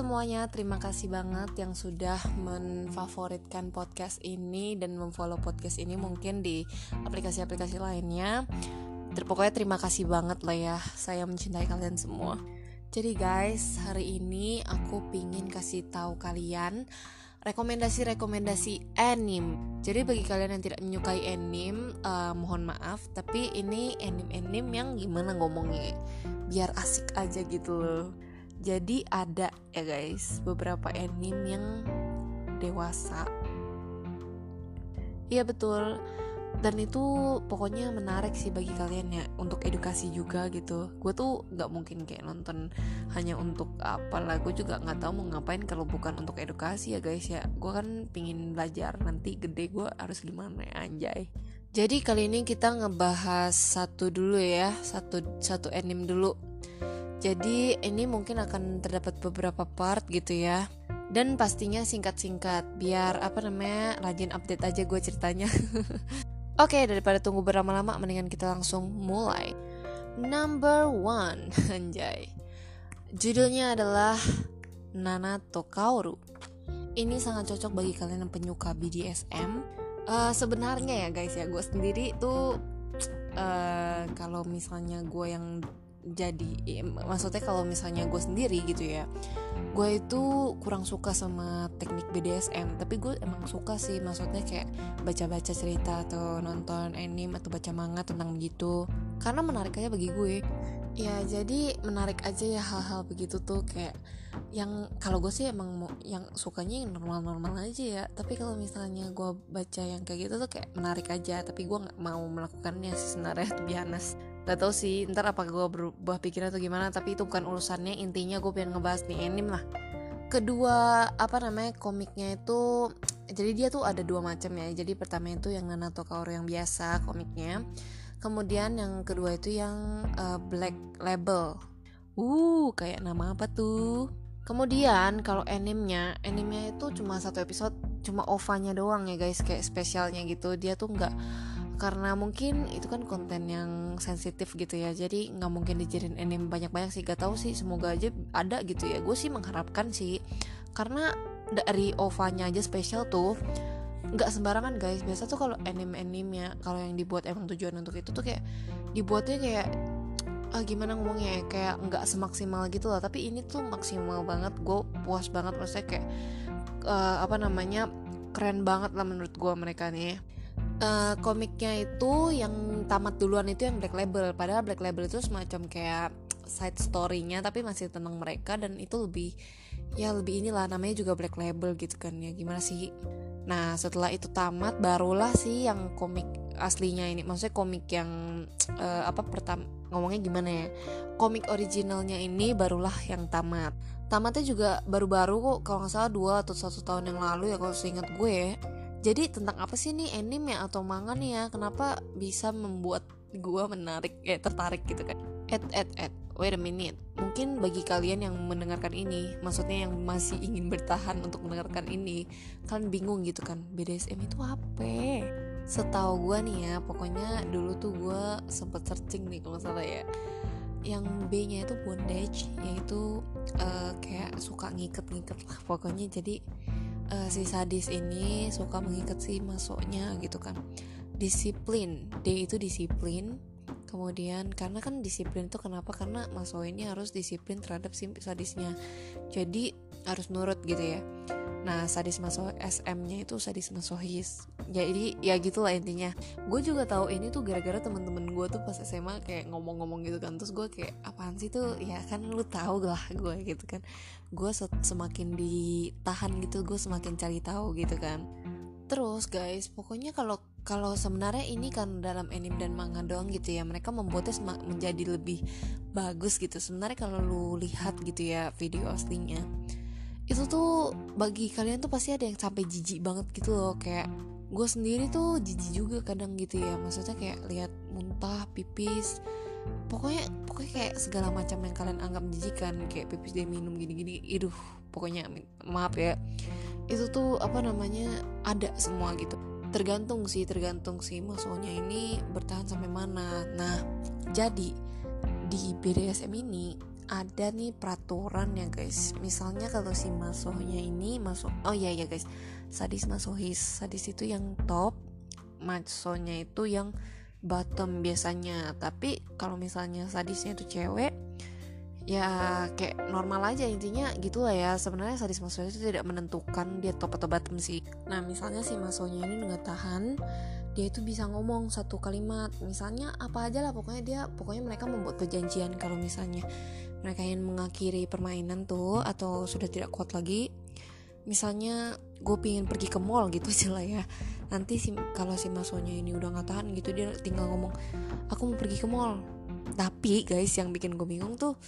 semuanya, terima kasih banget yang sudah menfavoritkan podcast ini dan memfollow podcast ini mungkin di aplikasi-aplikasi lainnya. Pokoknya terima kasih banget lah ya, saya mencintai kalian semua. Jadi guys, hari ini aku pingin kasih tahu kalian rekomendasi-rekomendasi anime. Jadi bagi kalian yang tidak menyukai anime, uh, mohon maaf, tapi ini anime-anime yang gimana ngomongnya, biar asik aja gitu loh jadi ada ya guys beberapa anime yang dewasa. Iya betul. Dan itu pokoknya menarik sih bagi kalian ya untuk edukasi juga gitu. Gue tuh nggak mungkin kayak nonton hanya untuk apa lah. Gue juga nggak tahu mau ngapain kalau bukan untuk edukasi ya guys ya. Gue kan pingin belajar nanti gede gue harus gimana ya anjay. Jadi kali ini kita ngebahas satu dulu ya satu satu anime dulu jadi ini mungkin akan terdapat beberapa part gitu ya dan pastinya singkat-singkat biar apa namanya rajin update aja gue ceritanya. Oke daripada tunggu berlama-lama mendingan kita langsung mulai. Number one anjay. Judulnya adalah Nana Tokauru. Ini sangat cocok bagi kalian yang penyuka BDSM. Uh, eh, sebenarnya ya guys ya gue sendiri tuh uh, kalau misalnya gue yang jadi ya, maksudnya kalau misalnya gue sendiri gitu ya gue itu kurang suka sama teknik BDSM tapi gue emang suka sih maksudnya kayak baca-baca cerita atau nonton anime atau baca manga tentang begitu karena menarik aja bagi gue. Ya jadi menarik aja ya hal-hal begitu tuh kayak yang kalau gue sih emang mau yang sukanya yang normal-normal aja ya tapi kalau misalnya gue baca yang kayak gitu tuh kayak menarik aja tapi gue nggak mau melakukannya sih sebenarnya tuh biasa Gak tau sih ntar apa gue berubah pikiran atau gimana Tapi itu bukan urusannya. Intinya gue pengen ngebahas nih anime lah. Kedua apa namanya komiknya itu Jadi dia tuh ada dua macam ya. Jadi pertama itu yang Nanato Kaoru yang biasa komiknya. Kemudian yang kedua itu yang uh, Black Label. Uh kayak nama apa tuh? Kemudian kalau animenya, animenya itu cuma satu episode, cuma ovanya doang ya guys, kayak spesialnya gitu. Dia tuh nggak karena mungkin itu kan konten yang sensitif gitu ya. Jadi nggak mungkin dijadiin anime banyak-banyak sih. Gak tahu sih semoga aja ada gitu ya. Gue sih mengharapkan sih. Karena dari OVA-nya aja spesial tuh nggak sembarangan guys. Biasa tuh kalau anime-anime ya kalau yang dibuat emang tujuan untuk itu tuh kayak dibuatnya kayak ah, gimana ngomongnya ya kayak nggak semaksimal gitu lah tapi ini tuh maksimal banget. Gue puas banget. Maksudnya kayak uh, apa namanya keren banget lah menurut gue mereka nih uh, komiknya itu yang tamat duluan itu yang Black Label. Padahal Black Label itu semacam kayak side story-nya tapi masih tentang mereka dan itu lebih ya lebih inilah namanya juga Black Label gitu kan ya gimana sih? Nah setelah itu tamat barulah sih yang komik aslinya ini. Maksudnya komik yang uh, apa pertama ngomongnya gimana ya? Komik originalnya ini barulah yang tamat. Tamatnya juga baru-baru kok kalau nggak salah dua atau satu tahun yang lalu ya kalau seingat gue jadi tentang apa sih nih anime atau manga nih ya? Kenapa bisa membuat gue menarik eh tertarik gitu kan? At at at wait a minute. Mungkin bagi kalian yang mendengarkan ini maksudnya yang masih ingin bertahan untuk mendengarkan ini kalian bingung gitu kan? BDSM itu apa? Setahu gue nih ya pokoknya dulu tuh gue sempet searching nih kalau salah ya. Yang B nya itu bondage yaitu uh, kayak suka ngiket-ngiket lah pokoknya. Jadi uh, si sadis ini suka mengikat si masuknya gitu kan. Disiplin D itu disiplin. Kemudian karena kan disiplin itu kenapa? Karena masuk ini harus disiplin terhadap si sadisnya. Jadi harus nurut gitu ya Nah sadis maso SM-nya itu sadis masohis Jadi ya gitulah intinya. Gue juga tahu ini tuh gara-gara temen-temen gue tuh pas SMA kayak ngomong-ngomong gitu kan. Terus gue kayak apaan sih tuh? Ya kan lu tahu lah gue gitu kan. Gue semakin ditahan gitu gue semakin cari tahu gitu kan. Terus guys pokoknya kalau kalau sebenarnya ini kan dalam anime dan manga doang gitu ya mereka membuatnya menjadi lebih bagus gitu. Sebenarnya kalau lu lihat gitu ya video aslinya itu tuh bagi kalian tuh pasti ada yang sampai jijik banget gitu loh. Kayak gue sendiri tuh jijik juga kadang gitu ya. Maksudnya kayak lihat muntah pipis. Pokoknya pokoknya kayak segala macam yang kalian anggap menjijikan kayak pipis dia minum gini-gini. Iduh pokoknya maaf ya. Itu tuh apa namanya ada semua gitu. Tergantung sih tergantung sih maksudnya ini bertahan sampai mana. Nah jadi di BDSM ini ada nih peraturan ya guys. Misalnya kalau si masohnya ini masuk oh iya ya guys. Sadis masohis. Sadis itu yang top masohnya itu yang bottom biasanya. Tapi kalau misalnya sadisnya itu cewek ya kayak normal aja. Intinya gitulah ya. Sebenarnya sadis masoh itu tidak menentukan dia top atau bottom sih. Nah misalnya si masohnya ini nggak tahan dia itu bisa ngomong satu kalimat. Misalnya apa aja lah pokoknya dia pokoknya mereka membuat perjanjian kalau misalnya mereka ingin mengakhiri permainan tuh atau sudah tidak kuat lagi misalnya gue pingin pergi ke mall gitu aja lah ya. Nanti si kalau si masonya ini udah nggak tahan gitu dia tinggal ngomong aku mau pergi ke mall. Tapi guys yang bikin gue bingung tuh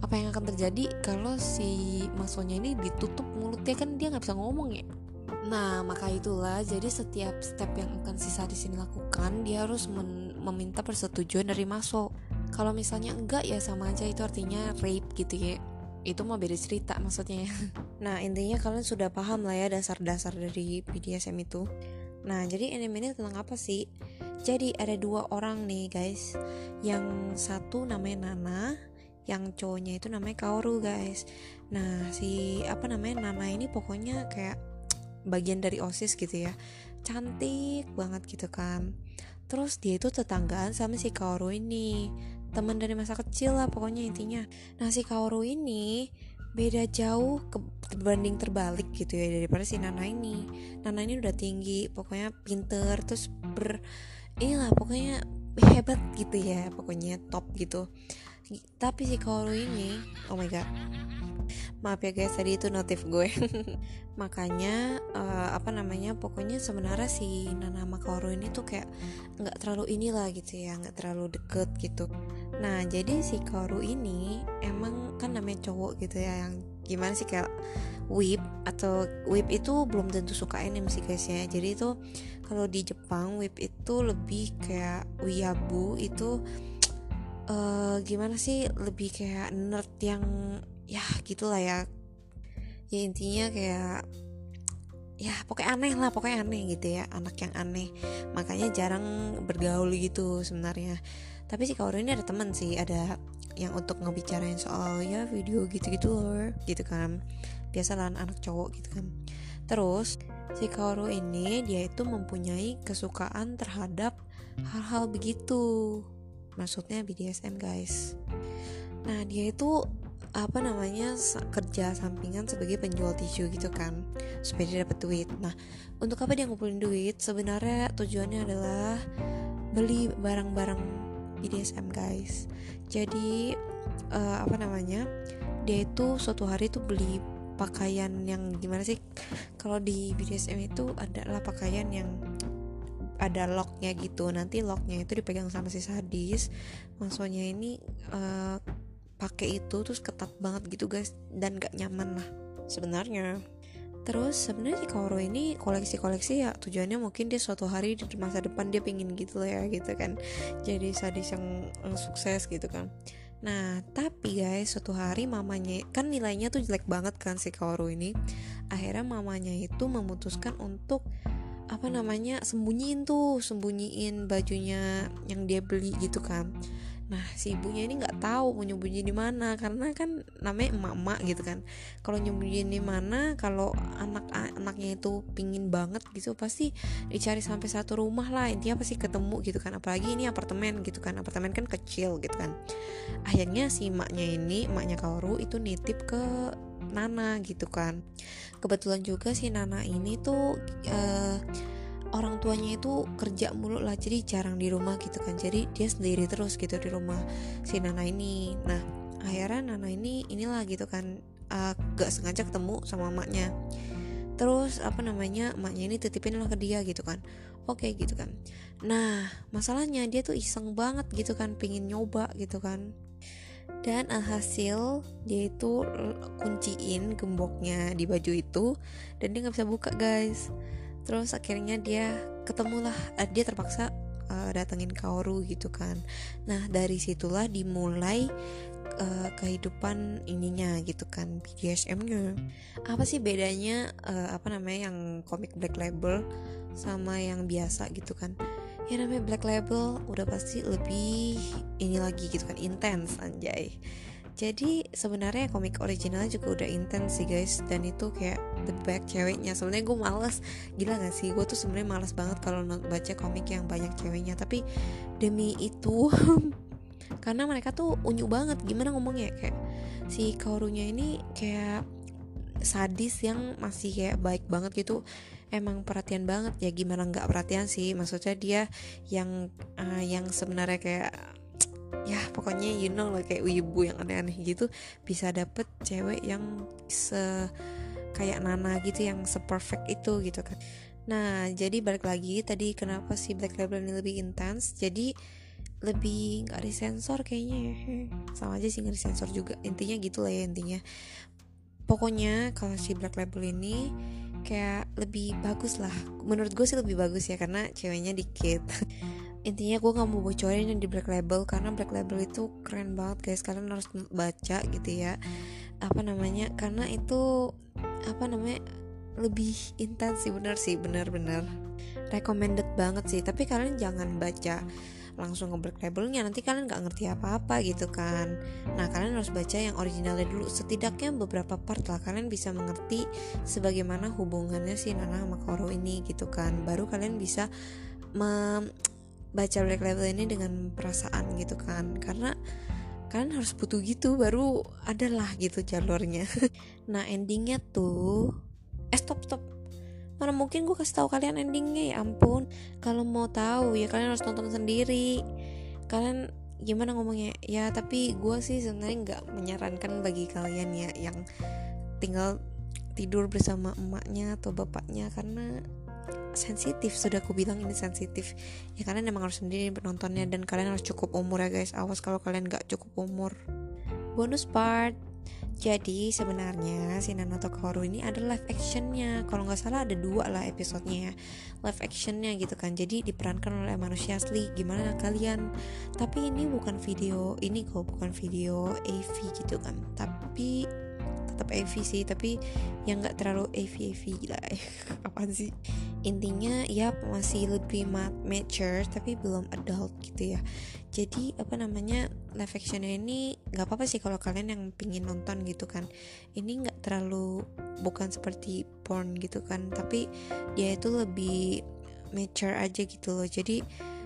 apa yang akan terjadi kalau si masonya ini ditutup mulutnya? Kan dia nggak bisa ngomong ya Nah, maka itulah jadi setiap step yang akan sisa di sini lakukan, dia harus meminta persetujuan dari Maso. Kalau misalnya enggak ya sama aja itu artinya rape gitu ya. Itu mau beda cerita maksudnya. Nah intinya kalian sudah paham lah ya dasar-dasar dari BDSM itu. Nah jadi anime ini tentang apa sih? Jadi ada dua orang nih guys. Yang satu namanya Nana yang cowoknya itu namanya Kaoru guys. Nah si apa namanya Nana ini pokoknya kayak bagian dari OSIS gitu ya. Cantik banget gitu kan. Terus dia itu tetanggaan sama si Kaoru ini. Teman dari masa kecil lah pokoknya intinya. Nah si Kaoru ini beda jauh ke berbanding terbalik gitu ya daripada si Nana ini. Nana ini udah tinggi pokoknya pinter terus ber inilah pokoknya hebat gitu ya pokoknya top gitu. Tapi si Kaoru ini oh my god maaf ya guys tadi itu notif gue. Makanya uh, apa namanya pokoknya sebenarnya si Nana Makoro ini tuh kayak nggak terlalu inilah gitu ya nggak terlalu deket gitu. Nah jadi si Kaoru ini emang kan namanya cowok gitu ya yang gimana sih kayak whip atau whip itu belum tentu suka anime sih guys ya. Jadi itu kalau di Jepang whip itu lebih kayak wiabu itu uh, gimana sih lebih kayak nerd yang ya gitulah ya. Ya intinya kayak ya pokoknya aneh lah pokoknya aneh gitu ya anak yang aneh. Makanya jarang bergaul gitu sebenarnya. Tapi si Kaoru ini ada teman sih ada yang untuk ngebicarain soal ya video gitu-gitu loh gitu kan. Biasa lah anak cowok gitu kan. Terus si Kaoru ini dia itu mempunyai kesukaan terhadap hal-hal begitu. Maksudnya BDSM guys. Nah dia itu apa namanya kerja sampingan sebagai penjual tisu gitu kan supaya dia dapat duit. Nah untuk apa dia ngumpulin duit? Sebenarnya tujuannya adalah beli barang-barang BDSM guys. Jadi uh, apa namanya dia itu suatu hari tuh beli pakaian yang gimana sih? Kalau di BDSM itu adalah pakaian yang ada locknya gitu. Nanti locknya itu dipegang sama si sadis. Maksudnya ini uh, pakai itu terus ketat banget gitu guys dan gak nyaman lah sebenarnya. Terus sebenarnya si Kaoru ini koleksi-koleksi ya tujuannya mungkin dia suatu hari di masa depan dia pingin gitu ya gitu kan. Jadi sadis yang uh, sukses gitu kan. Nah tapi guys suatu hari mamanya kan nilainya tuh jelek banget kan si Kaoru ini. Akhirnya mamanya itu memutuskan untuk apa namanya sembunyiin tuh sembunyiin bajunya yang dia beli gitu kan Nah si ibunya ini nggak tahu mau nyembunyi di mana karena kan namanya emak-emak gitu kan. Kalau nyembunyi di mana kalau anak anaknya itu pingin banget gitu pasti dicari sampai satu rumah lah intinya pasti ketemu gitu kan. Apalagi ini apartemen gitu kan apartemen kan kecil gitu kan. Akhirnya si emaknya ini emaknya Kaoru itu nitip ke Nana gitu kan. Kebetulan juga si Nana ini tuh uh, orang tuanya itu kerja mulu lah jadi jarang di rumah gitu kan. Jadi dia sendiri terus gitu di rumah si Nana ini. Nah akhirnya Nana ini inilah gitu kan uh, gak sengaja ketemu sama emaknya. Terus apa namanya emaknya ini titipin lah ke dia gitu kan. Oke okay, gitu kan. Nah masalahnya dia tuh iseng banget gitu kan pingin nyoba gitu kan. Dan alhasil dia itu kunciin gemboknya di baju itu dan dia nggak bisa buka guys terus akhirnya dia ketemulah uh, dia terpaksa uh, datengin Kaoru gitu kan. Nah dari situlah dimulai uh, kehidupan ininya gitu kan BDSM-nya apa sih bedanya uh, apa namanya yang komik Black Label sama yang biasa gitu kan? Ya namanya Black Label udah pasti lebih ini lagi gitu kan intens anjay jadi sebenarnya komik originalnya juga udah intens sih guys. Dan itu kayak the back ceweknya. Sebenarnya gue males. Gila gak sih? Gue tuh sebenarnya males banget kalau baca komik yang banyak ceweknya. Tapi demi itu karena mereka tuh unyu banget. Gimana ngomongnya? Kayak si Kaurunya ini kayak sadis yang masih kayak baik banget gitu. Emang perhatian banget. Ya gimana nggak perhatian sih? Maksudnya dia yang uh, yang sebenarnya kayak ya pokoknya you know lah kayak ibu yang aneh-aneh gitu bisa dapet cewek yang se kayak Nana gitu yang seperfect itu gitu kan. Nah jadi balik lagi tadi kenapa si Black Label ini lebih intens? Jadi lebih nggak disensor kayaknya ya. Sama aja sih nggak disensor juga. Intinya gitu lah ya intinya. Pokoknya kalau si Black Label ini kayak lebih bagus lah. Menurut gue sih lebih bagus ya karena ceweknya dikit intinya gue nggak mau bocorin yang di Black Label karena Black Label itu keren banget guys. Kalian harus baca gitu ya. Apa namanya? Karena itu apa namanya? Lebih intens sih bener sih bener-bener recommended banget sih. Tapi kalian jangan baca langsung ke black labelnya. Nanti kalian nggak ngerti apa-apa gitu kan. Nah kalian harus baca yang originalnya dulu. Setidaknya beberapa part lah kalian bisa mengerti sebagaimana hubungannya si Nana sama Koro ini gitu kan. Baru kalian bisa membaca black label ini dengan perasaan gitu kan. Karena kalian harus butuh gitu baru adalah gitu jalurnya. Nah endingnya tuh eh stop stop. Mana mungkin gue kasih tahu kalian endingnya ya ampun. Kalau mau tahu ya kalian harus nonton sendiri. Kalian gimana ngomongnya? Ya tapi gue sih sebenarnya nggak menyarankan bagi kalian ya yang tinggal tidur bersama emaknya atau bapaknya karena sensitif sudah aku bilang ini sensitif. Ya kalian emang harus sendiri penontonnya dan kalian harus cukup umur ya guys. Awas kalau kalian nggak cukup umur. Bonus part. Jadi sebenarnya si Nanato Kaoru ini ada live actionnya. Kalau nggak salah ada dua lah episodenya ya. Live actionnya gitu kan. Jadi diperankan oleh manusia asli. Gimana kalian? Tapi ini bukan video. Ini kok bukan video AV gitu kan. Tapi tetap AV sih. Tapi yang nggak terlalu AV AV gila. Apaan sih Intinya ya masih lebih mature Tapi belum adult gitu ya. Jadi apa namanya live actionnya ini nggak apa-apa sih kalau kalian yang pingin nonton gitu kan. Ini nggak terlalu bukan seperti porn gitu kan tapi dia itu lebih mature aja gitu loh. Jadi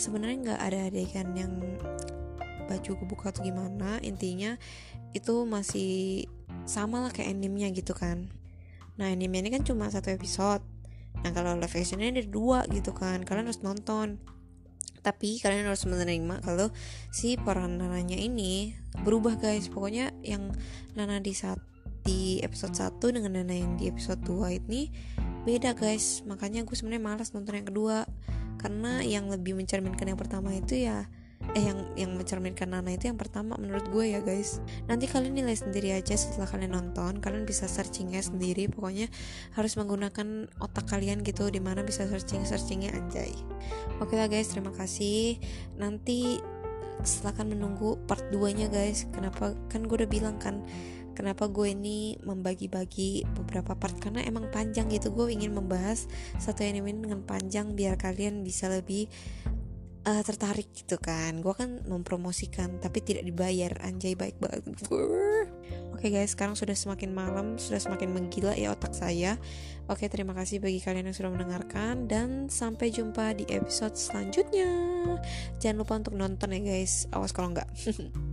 sebenarnya nggak ada adegan yang baju kebuka atau gimana. Intinya itu masih sama lah kayak animenya gitu kan. Nah anime ini kan cuma satu episode nah kalau live actionnya ada dua gitu kan kalian harus nonton. Tapi kalian harus menerima kalau si peran Nananya ini berubah guys. Pokoknya yang Nana di saat di episode 1 dengan Nana yang di episode 2 ini beda guys. Makanya gue sebenarnya malas nonton yang kedua. Karena yang lebih mencerminkan yang pertama itu ya eh yang yang mencerminkan Nana itu yang pertama menurut gue ya guys. Nanti kalian nilai sendiri aja setelah kalian nonton. Kalian bisa searchingnya sendiri. Pokoknya harus menggunakan otak kalian gitu di mana bisa searching searchingnya anjay. Oke lah guys. Terima kasih. Nanti silakan menunggu part 2 nya guys. Kenapa? Kan gue udah bilang kan kenapa gue ini membagi-bagi beberapa part. Karena emang panjang gitu. Gue ingin membahas satu anime dengan panjang biar kalian bisa lebih uh, tertarik gitu kan gue kan mempromosikan tapi tidak dibayar anjay baik banget Oke okay guys, sekarang sudah semakin malam, sudah semakin menggila ya otak saya. Oke, okay, terima kasih bagi kalian yang sudah mendengarkan dan sampai jumpa di episode selanjutnya. Jangan lupa untuk nonton ya guys. Awas kalau enggak.